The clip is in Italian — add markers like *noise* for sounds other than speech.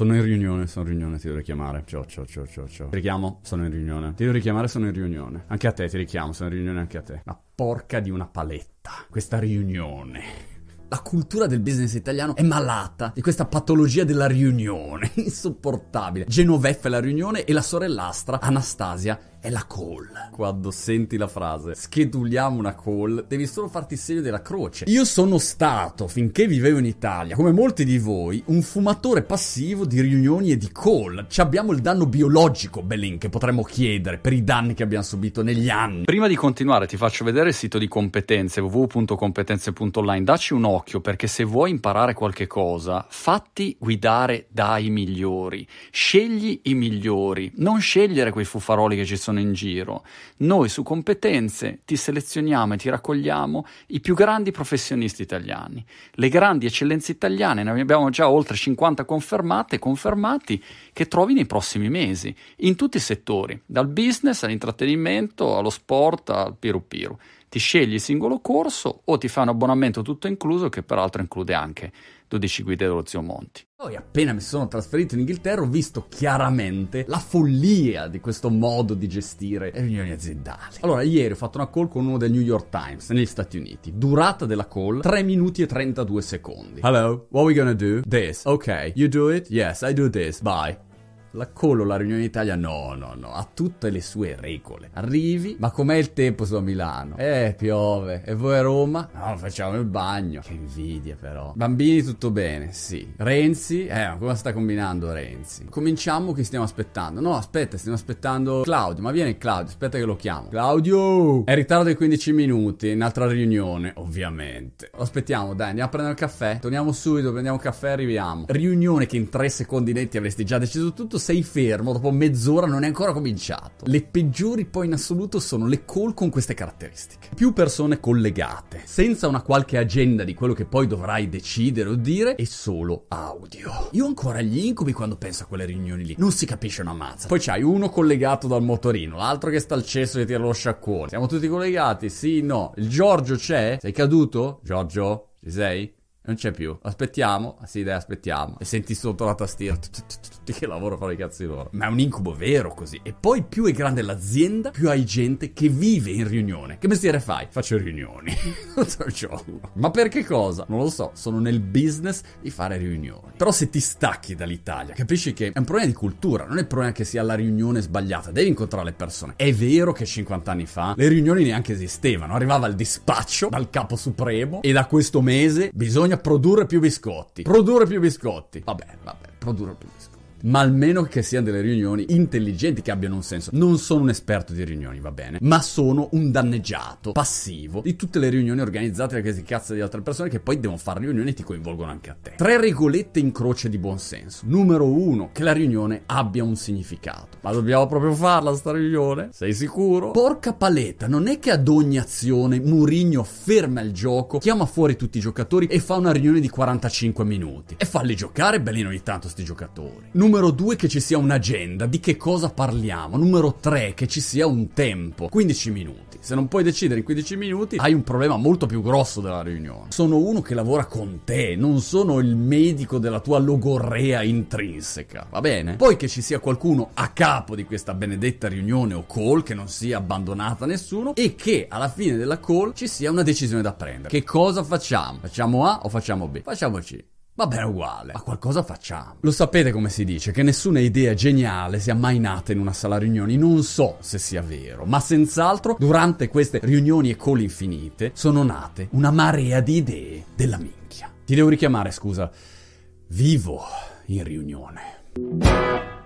Sono in riunione, sono in riunione, ti devo richiamare. Ciao, ciao, ciao, ciao, ciao. Ti richiamo, sono in riunione. Ti devo richiamare, sono in riunione. Anche a te ti richiamo, sono in riunione anche a te. Ma porca di una paletta. Questa riunione. La cultura del business italiano è malata di questa patologia della riunione, insopportabile. Genoveffa è la riunione e la sorellastra, Anastasia, è la call. Quando senti la frase scheduliamo una call, devi solo farti il segno della croce. Io sono stato, finché vivevo in Italia, come molti di voi, un fumatore passivo di riunioni e di call. Ci abbiamo il danno biologico, Belin, che potremmo chiedere per i danni che abbiamo subito negli anni. Prima di continuare ti faccio vedere il sito di competenze www.competenze.online. Dacci un occhio perché se vuoi imparare qualche cosa, fatti guidare dai migliori. Scegli i migliori, non scegliere quei fufaroli che ci sono in giro. Noi su competenze ti selezioniamo e ti raccogliamo i più grandi professionisti italiani, le grandi eccellenze italiane, ne abbiamo già oltre 50 confermate confermati che trovi nei prossimi mesi, in tutti i settori, dal business all'intrattenimento, allo sport, al piru piru ti scegli il singolo corso o ti fai un abbonamento tutto incluso che peraltro include anche 12 guide dello zio Monti. Poi appena mi sono trasferito in Inghilterra ho visto chiaramente la follia di questo modo di gestire le riunioni aziendali. Allora, ieri ho fatto una call con uno del New York Times negli Stati Uniti. Durata della call 3 minuti e 32 secondi. Hello, what are we gonna do? This. Ok, you do it? Yes, I do this. Bye. La Colo, la riunione d'Italia, no, no, no, ha tutte le sue regole. Arrivi, ma com'è il tempo su Milano? Eh, piove. E voi a Roma? No, facciamo il bagno. Che invidia però. Bambini tutto bene, sì. Renzi? Eh, ma come sta combinando Renzi? Cominciamo che stiamo aspettando. No, aspetta, stiamo aspettando Claudio. Ma viene Claudio, aspetta che lo chiamo. Claudio! È in ritardo di 15 minuti, in altra riunione, ovviamente. Aspettiamo, dai, andiamo a prendere il caffè. Torniamo subito, prendiamo il caffè e arriviamo. Riunione che in 3 secondi netti avresti già deciso tutto sei fermo, dopo mezz'ora non è ancora cominciato. Le peggiori poi in assoluto sono le call con queste caratteristiche. Più persone collegate, senza una qualche agenda di quello che poi dovrai decidere o dire, e solo audio. Io ho ancora gli incubi quando penso a quelle riunioni lì. Non si capisce una mazza. Poi c'hai uno collegato dal motorino, l'altro che sta al cesso e tira lo sciacquone. Siamo tutti collegati? Sì, no. Il Giorgio c'è? Sei caduto? Giorgio? Ci sei? Non c'è più. Aspettiamo. Ah, sì, dai, aspettiamo. E senti sotto la tastiera tutti che lavoro fanno i cazzi loro. Ma è un incubo vero così. E poi più è grande l'azienda, più hai gente che vive in riunione. Che mestiere fai? Faccio riunioni. *laughs* Ma per che cosa? Non lo so. Sono nel business di fare riunioni. Però se ti stacchi dall'Italia, capisci che è un problema di cultura. Non è il problema che sia la riunione sbagliata. Devi incontrare le persone. È vero che 50 anni fa le riunioni neanche esistevano. Arrivava il dispaccio dal capo supremo e da questo mese bisogna produrre più biscotti. Produrre più biscotti. Vabbè, vabbè, produrre più biscotti ma almeno che siano delle riunioni intelligenti che abbiano un senso. Non sono un esperto di riunioni, va bene, ma sono un danneggiato passivo di tutte le riunioni organizzate da questi cazzo di altre persone che poi devono fare riunioni e ti coinvolgono anche a te. Tre regolette in croce di buonsenso. Numero uno, che la riunione abbia un significato. Ma dobbiamo proprio farla sta riunione? Sei sicuro? Porca paletta, non è che ad ogni azione Murigno ferma il gioco, chiama fuori tutti i giocatori e fa una riunione di 45 minuti. E falli giocare bellino ogni tanto sti giocatori. Numero Numero due che ci sia un'agenda, di che cosa parliamo. Numero tre che ci sia un tempo, 15 minuti. Se non puoi decidere in 15 minuti hai un problema molto più grosso della riunione. Sono uno che lavora con te, non sono il medico della tua logorrea intrinseca, va bene? Poi che ci sia qualcuno a capo di questa benedetta riunione o call, che non sia abbandonata a nessuno e che alla fine della call ci sia una decisione da prendere. Che cosa facciamo? Facciamo A o facciamo B? Facciamo C. Va bene uguale, ma qualcosa facciamo. Lo sapete come si dice, che nessuna idea geniale sia mai nata in una sala riunioni, non so se sia vero, ma senz'altro durante queste riunioni e call infinite sono nate una marea di idee della minchia. Ti devo richiamare, scusa. Vivo in riunione.